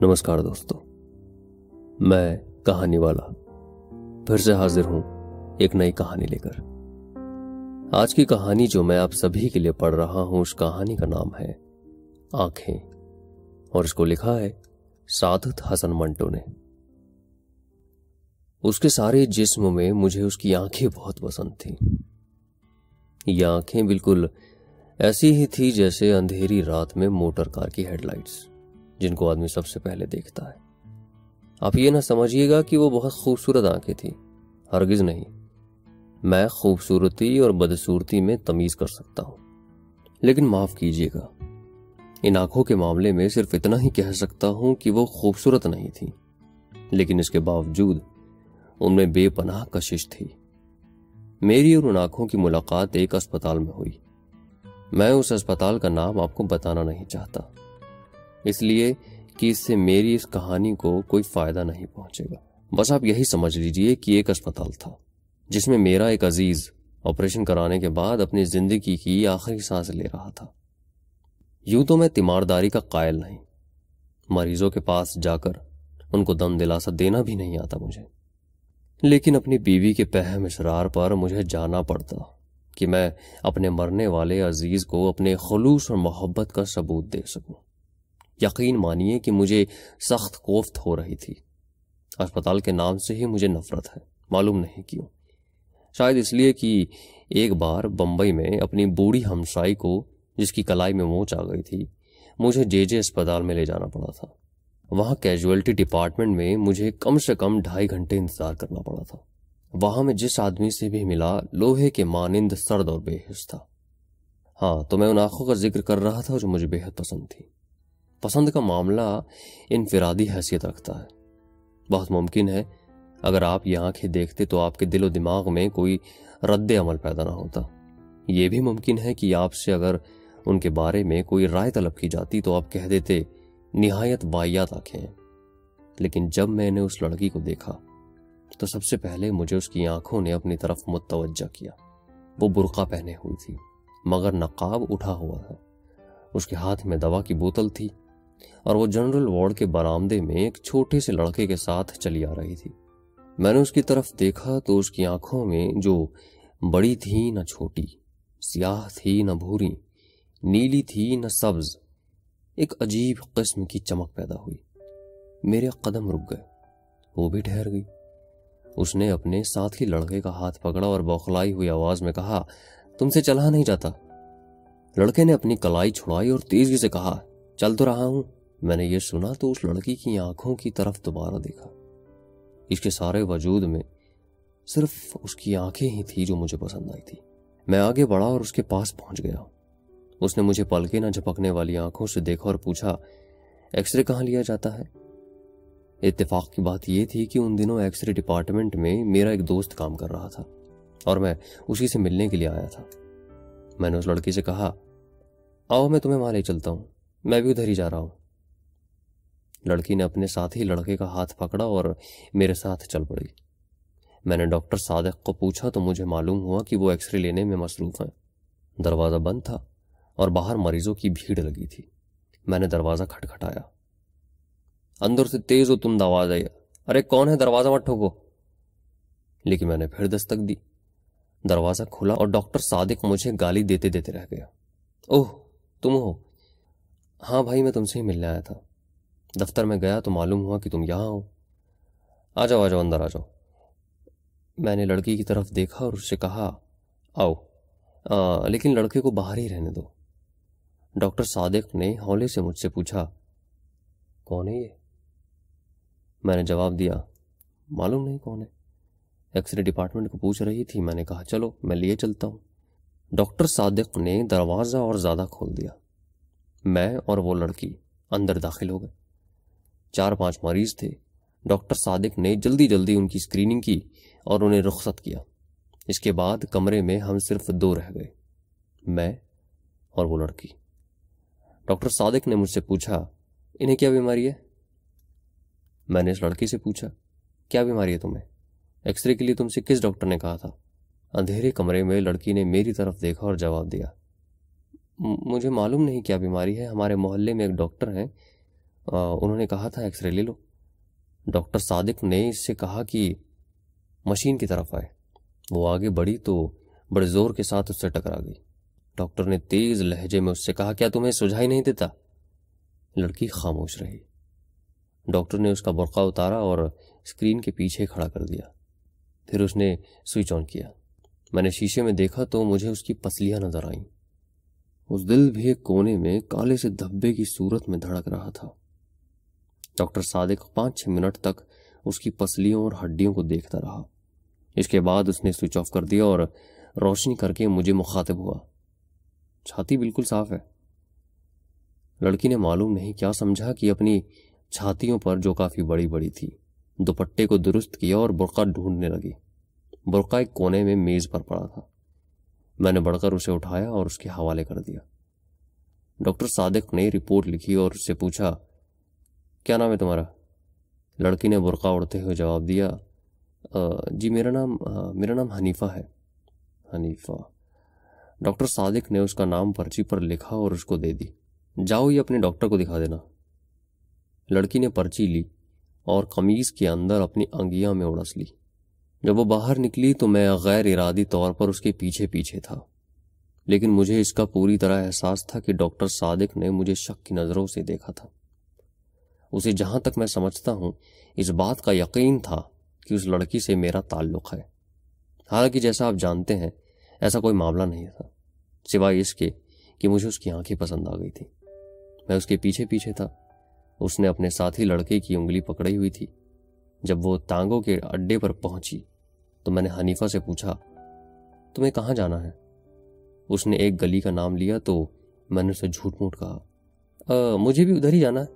نمسکار دوستو، میں کہانی والا پھر سے حاضر ہوں ایک نئی کہانی لے کر۔ آج کی کہانی جو میں آپ سبھی کے لیے پڑھ رہا ہوں، اس کہانی کا نام ہے آنکھیں۔ اور اس کو لکھا ہے سعادت حسن منٹو نے۔ اس کے سارے جسم میں مجھے اس کی آنکھیں بہت پسند تھیں۔ یہ آنکھیں بالکل ایسی ہی تھی جیسے اندھیری رات میں موٹر کار کی ہیڈ لائٹس۔ جن کو آدمی سب سے پہلے دیکھتا ہے۔ آپ یہ نہ سمجھیے گا کہ وہ بہت خوبصورت آنکھیں تھیں۔ ہرگز نہیں۔ میں خوبصورتی اور بدصورتی میں تمیز کر سکتا ہوں۔ لیکن معاف کیجیے گا۔ ان آنکھوں کے معاملے میں صرف اتنا ہی کہہ سکتا ہوں کہ وہ خوبصورت نہیں تھی لیکن اس کے باوجود ان میں بے پناہ کشش تھی۔ میری اور ان آنکھوں کی ملاقات ایک اسپتال میں ہوئی۔ میں اس اسپتال کا نام آپ کو بتانا نہیں چاہتا۔ اس لیے کہ اس سے میری اس کہانی کو کوئی فائدہ نہیں پہنچے گا۔ بس آپ یہی سمجھ لیجیے کہ ایک اسپتال تھا، جس میں میرا ایک عزیز آپریشن کرانے کے بعد اپنی زندگی کی آخری سانس لے رہا تھا۔ یوں تو میں تیمارداری کا قائل نہیں۔ مریضوں کے پاس جا کر ان کو دم دلاسا دینا بھی نہیں آتا مجھے۔ لیکن اپنی بیوی کے پہم اشرار پر مجھے جانا پڑتا کہ میں اپنے مرنے والے عزیز کو اپنے خلوص اور محبت کا ثبوت دے سکوں۔ یقین مانیے کہ مجھے سخت کوفت ہو رہی تھی۔ اسپتال کے نام سے ہی مجھے نفرت ہے، معلوم نہیں کیوں۔ شاید اس لیے کہ ایک بار بمبئی میں اپنی بوڑھی ہمسائی کو، جس کی کلائی میں موچ آ گئی تھی، مجھے جے جے اسپتال میں لے جانا پڑا تھا۔ وہاں کیجویلٹی ڈپارٹمنٹ میں مجھے کم سے کم ڈھائی گھنٹے انتظار کرنا پڑا تھا۔ وہاں میں جس آدمی سے بھی ملا، لوہے کے مانند سرد اور بے حس تھا۔ ہاں تو میں ان آنکھوں کا ذکر کر رہا تھا جو مجھے بے حد پسند تھی۔ پسند کا معاملہ انفرادی حیثیت رکھتا ہے۔ بہت ممکن ہے اگر آپ یہ آنکھیں دیکھتے تو آپ کے دل و دماغ میں کوئی رد عمل پیدا نہ ہوتا۔ یہ بھی ممکن ہے کہ آپ سے اگر ان کے بارے میں کوئی رائے طلب کی جاتی تو آپ کہہ دیتے، نہایت بائیات آنکھیں ہیں۔ لیکن جب میں نے اس لڑکی کو دیکھا تو سب سے پہلے مجھے اس کی آنکھوں نے اپنی طرف متوجہ کیا۔ وہ برقع پہنے ہوئی تھی، مگر نقاب اٹھا ہوا تھا۔ اس کے ہاتھ میں دوا کی بوتل تھی۔ اور وہ جنرل وارڈ کے برامدے میں ایک چھوٹے سے لڑکے کے ساتھ چلی آ رہی تھی۔ میں نے اس کی طرف دیکھا تو اس کی آنکھوں میں جو بڑی تھی نہ چھوٹی، سیاہ تھی نہ بھوری، نیلی تھی نہ سبز، ایک عجیب قسم کی چمک پیدا ہوئی۔ میرے قدم رک گئے، وہ بھی ٹھہر گئی۔ اس نے اپنے ساتھی لڑکے کا ہاتھ پکڑا اور بوکھلائی ہوئی آواز میں کہا، تم سے چلا نہیں جاتا۔ لڑکے نے اپنی کلائی چھڑائی اور تیزی سے کہا چل تو رہا ہوں۔ میں نے یہ سنا تو اس لڑکی کی آنکھوں کی طرف دوبارہ دیکھا۔ اس کے سارے وجود میں صرف اس کی آنکھیں ہی تھی جو مجھے پسند آئی تھی۔ میں آگے بڑھا اور اس کے پاس پہنچ گیا۔ اس نے مجھے پلکے نہ جھپکنے والی آنکھوں سے دیکھا اور پوچھا ایکس رے کہاں لیا جاتا ہے؟ اتفاق کی بات یہ تھی کہ ان دنوں ایکس رے ڈپارٹمنٹ میں میرا ایک دوست کام کر رہا تھا اور میں اسی سے ملنے کے لیے آیا تھا۔ میں نے اس لڑکی سے کہا، آؤ، میں تمہیں وہاں لے چلتا ہوں۔ میں بھی ادھر ہی جا رہا ہوں۔ لڑکی نے اپنے ساتھی لڑکے کا ہاتھ پکڑا اور میرے ساتھ چل پڑی۔ میں نے ڈاکٹر صادق کو پوچھا تو مجھے معلوم ہوا کہ وہ ایکس رے لینے میں مصروف ہیں۔ دروازہ بند تھا اور باہر مریضوں کی بھیڑ لگی تھی۔ میں نے دروازہ کھٹکھٹایا۔ اندر سے تیز و تند آواز آئی۔ ارے، کون ہے دروازہ؟ مت ٹھوکو۔ لیکن میں نے پھر دستک دی۔ دروازہ کھلا اور ڈاکٹر صادق مجھے گالی دیتے دیتے رہ گیا۔ اوہ، تم ہو۔ ہاں بھائی میں تم سے ہی ملنے آیا تھا۔ دفتر میں گیا تو معلوم ہوا کہ تم یہاں ہو۔ آ جاؤ آ جاؤ اندر آ جاؤ۔ میں نے لڑکی کی طرف دیکھا اور اس سے کہا آؤ۔ آ, لیکن لڑکے کو باہر ہی رہنے دو۔ ڈاکٹر صادق نے ہولے سے مجھ سے پوچھا کون ہے یہ؟ میں نے جواب دیا معلوم نہیں کون ہے۔ ایکس رے ڈپارٹمنٹ کو پوچھ رہی تھی میں نے کہا چلو میں لیے چلتا ہوں۔ ڈاکٹر صادق نے دروازہ اور زیادہ کھول دیا۔ میں اور وہ لڑکی اندر داخل ہو گئے۔ چار پانچ مریض تھے۔ ڈاکٹر صادق نے جلدی جلدی ان کی اسکریننگ کی اور انہیں رخصت کیا۔ اس کے بعد کمرے میں ہم صرف دو رہ گئے، میں اور وہ لڑکی۔ ڈاکٹر صادق نے مجھ سے پوچھا، انہیں کیا بیماری ہے؟ میں نے اس لڑکی سے پوچھا، کیا بیماری ہے تمہیں؟ ایکس رے کے لیے تم سے کس ڈاکٹر نے کہا تھا؟ اندھیرے کمرے میں لڑکی نے میری طرف دیکھا اور جواب دیا مجھے معلوم نہیں کیا بیماری ہے۔ ہمارے محلے میں ایک ڈاکٹر ہیں۔ انہوں نے کہا تھا ایکس رے لے لو۔ ڈاکٹر صادق نے اس سے کہا کہ مشین کی طرف آئے۔ وہ آگے بڑھی تو بڑے زور کے ساتھ اس سے ٹکرا گئی۔ ڈاکٹر نے تیز لہجے میں اس سے کہا، کیا تمہیں سجھائی نہیں دیتا؟ لڑکی خاموش رہی۔ ڈاکٹر نے اس کا برقع اتارا اور اسکرین کے پیچھے کھڑا کر دیا۔ پھر اس نے سوئچ آن کیا۔ میں نے شیشے میں دیکھا تو مجھے اس کی پسلیاں نظر آئیں۔ اس دل بھی ایک کونے میں کالے سے دھبے کی صورت میں دھڑک رہا تھا۔ ڈاکٹر صادق پانچ چھ منٹ تک اس کی پسلیوں اور ہڈیوں کو دیکھتا رہا۔ اس کے بعد اس نے سوئچ آف کر دیا اور روشنی کر کے مجھے مخاطب ہوا۔ چھاتی بالکل صاف ہے۔ لڑکی نے معلوم نہیں کیا سمجھا کہ اپنی چھاتیوں پر جو کافی بڑی بڑی تھی، دوپٹے کو درست کیا اور برقع ڈھونڈنے لگی۔ برقع ایک کونے میں میز پر پڑا تھا۔ میں نے بڑھ کر اسے اٹھایا اور اس کے حوالے کر دیا۔ ڈاکٹر صادق نے رپورٹ لکھی اور اس سے پوچھا، کیا نام ہے تمہارا؟ لڑکی نے برقع اڑتے ہوئے جواب دیا جی میرا نام میرا نام حنیفہ ہے۔ حنیفہ۔ ڈاکٹر صادق نے اس کا نام پرچی پر لکھا اور اس کو دے دی۔ جاؤ یہ اپنے ڈاکٹر کو دکھا دینا۔ لڑکی نے پرچی لی اور قمیض کے اندر اپنی انگیاں میں اڑس لی۔ جب وہ باہر نکلی تو میں غیر ارادی طور پر اس کے پیچھے پیچھے تھا۔ لیکن مجھے اس کا پوری طرح احساس تھا کہ ڈاکٹر صادق نے مجھے شک کی نظروں سے دیکھا تھا۔ اسے جہاں تک میں سمجھتا ہوں، اس بات کا یقین تھا کہ اس لڑکی سے میرا تعلق ہے۔ حالانکہ جیسا آپ جانتے ہیں، ایسا کوئی معاملہ نہیں تھا، سوائے اس کے کہ مجھے اس کی آنکھیں پسند آ گئی تھی میں اس کے پیچھے پیچھے تھا۔ اس نے اپنے ساتھی لڑکے کی انگلی پکڑی ہوئی تھی۔ جب وہ تانگوں کے اڈے پر پہنچی تو میں نے حنیفہ سے پوچھا، تمہیں کہاں جانا ہے؟ اس نے ایک گلی کا نام لیا تو میں نے اسے جھوٹ موٹ کہا مجھے بھی ادھر ہی جانا ہے،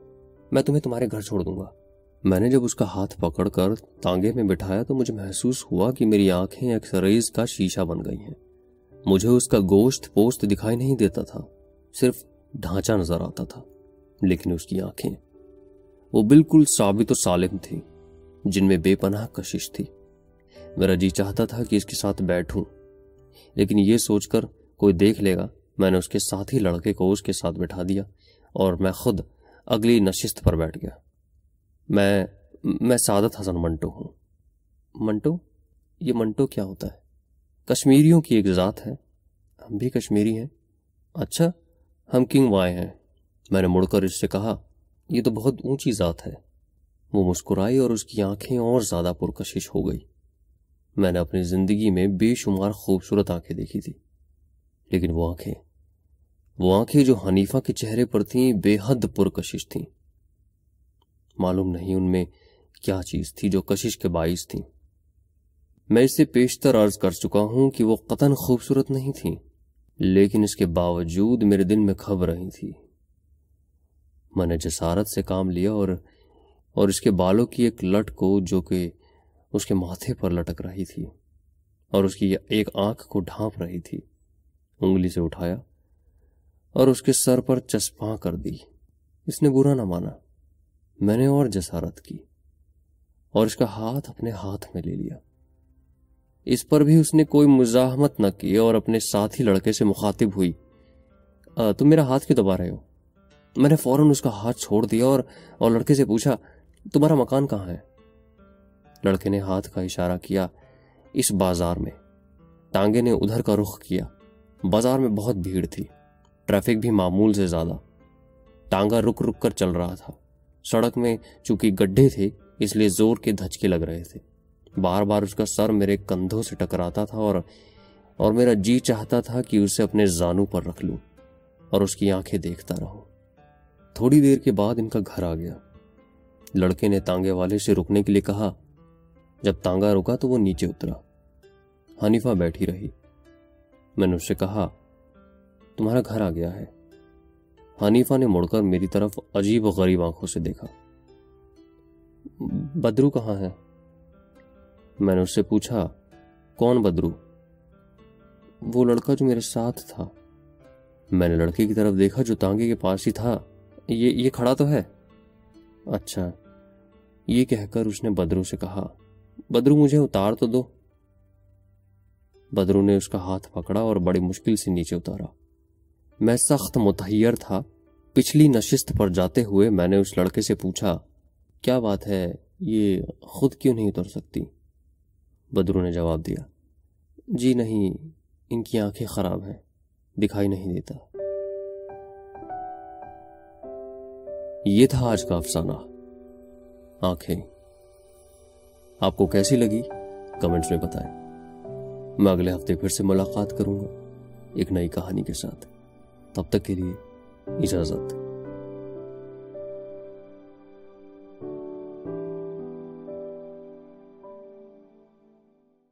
میں تمہیں تمہارے گھر چھوڑ دوں گا۔ میں نے جب اس کا ہاتھ پکڑ کر تانگے میں بٹھایا تو مجھے محسوس ہوا کہ میری آنکھیں ایکسریز کا شیشہ بن گئی ہیں۔ مجھے اس کا گوشت پوست دکھائی نہیں دیتا تھا، صرف ڈھانچہ نظر آتا تھا، لیکن اس کی آنکھیں وہ بالکل ثابت و سالم تھی جن میں بے پناہ کشش تھی۔ میرا جی چاہتا تھا کہ اس کے ساتھ بیٹھوں، لیکن یہ سوچ کر کوئی دیکھ لے گا، میں نے اس کے ساتھ ہی لڑکے کو اس کے ساتھ بٹھا دیا اور میں خود اگلی نشست پر بیٹھ گیا۔ میں میں سعادت حسن منٹو ہوں۔ منٹو؟ یہ منٹو کیا ہوتا ہے؟ کشمیریوں کی ایک ذات ہے۔ ہم بھی کشمیری ہیں۔ اچھا ہم کنگ وائے ہیں۔ میں نے مڑ کر اس سے کہا، یہ تو بہت اونچی ذات ہے۔ وہ مسکرائی اور اس کی آنکھیں اور زیادہ پرکشش ہو گئی۔ میں نے اپنی زندگی میں بے شمار خوبصورت آنکھیں دیکھی تھی لیکن وہ آنکھیں وہ آنکھیں جو حنیفہ کے چہرے پر تھیں، بے حد پرکشش تھیں۔ معلوم نہیں ان میں کیا چیز تھی جو کشش کے باعث تھی میں اس سے پیشتر عرض کر چکا ہوں کہ وہ قطن خوبصورت نہیں تھی لیکن اس کے باوجود میرے دل میں کھب رہی تھی۔ میں نے جسارت سے کام لیا اور اور اس کے بالوں کی ایک لٹ کو جو کہ اس کے ماتھے پر لٹک رہی تھی اور اس کی ایک آنکھ کو ڈھانپ رہی تھی، انگلی سے اٹھایا اور اس کے سر پر چسپاں کر دی۔ اس نے برا نہ مانا، میں نے اور جسارت کی اور اس کا ہاتھ اپنے ہاتھ میں لے لیا۔ اس پر بھی اس نے کوئی مزاحمت نہ کی اور اپنے ساتھی لڑکے سے مخاطب ہوئی۔ تم میرا ہاتھ کیوں دبا رہے ہو؟ میں نے فوراً اس کا ہاتھ چھوڑ دیا اور اور لڑکے سے پوچھا تمہارا مکان کہاں ہے؟ لڑکے نے ہاتھ کا اشارہ کیا اس بازار میں۔ ٹانگے نے ادھر کا رخ کیا۔ بازار میں بہت بھیڑ تھی۔ ٹریفک بھی معمول سے زیادہ۔ ٹانگا رک رک کر چل رہا تھا۔ سڑک میں چونکہ گڈھے تھے، اس لیے زور کے دھچکے لگ رہے تھے۔ بار بار اس کا سر میرے کندھوں سے ٹکراتا تھا اور اور میرا جی چاہتا تھا کہ اسے اپنے زانو پر رکھ لوں اور اس کی آنکھیں دیکھتا رہوں۔ تھوڑی دیر کے بعد ان کا گھر آ گیا۔ لڑکے نے تانگے والے سے رکنے کے لیے کہا، جب تانگا رکا تو وہ نیچے اترا۔ حنیفہ بیٹھی رہی۔ میں نے اس سے کہا، تمہارا گھر آ گیا ہے۔ حنیفہ نے مڑ کر میری طرف عجیب و غریب آنکھوں سے دیکھا۔ بدرو کہاں ہے؟ میں نے اس سے پوچھا، کون بدرو؟ وہ لڑکا جو میرے ساتھ تھا۔ میں نے لڑکے کی طرف دیکھا جو تانگے کے پاس ہی تھا۔ یہ یہ کھڑا تو ہے؟ اچھا۔ یہ کہہ کر اس نے بدرو سے کہا، بدرو مجھے اتار تو دو. بدرو نے اس کا ہاتھ پکڑا اور بڑی مشکل سے نیچے اتارا۔ میں سخت متحیر تھا۔ پچھلی نشست پر جاتے ہوئے میں نے اس لڑکے سے پوچھا، کیا بات ہے؟ یہ خود کیوں نہیں اتر سکتی؟ بدرو نے جواب دیا جی نہیں، ان کی آنکھیں خراب ہیں، دکھائی نہیں دیتا۔ یہ تھا آج کا افسانہ۔ آنکھیں۔ آپ کو کیسی لگی؟ کمنٹس میں بتائیں۔ میں اگلے ہفتے پھر سے ملاقات کروں گا ایک نئی کہانی کے ساتھ۔ تب تک کے لیے اجازت۔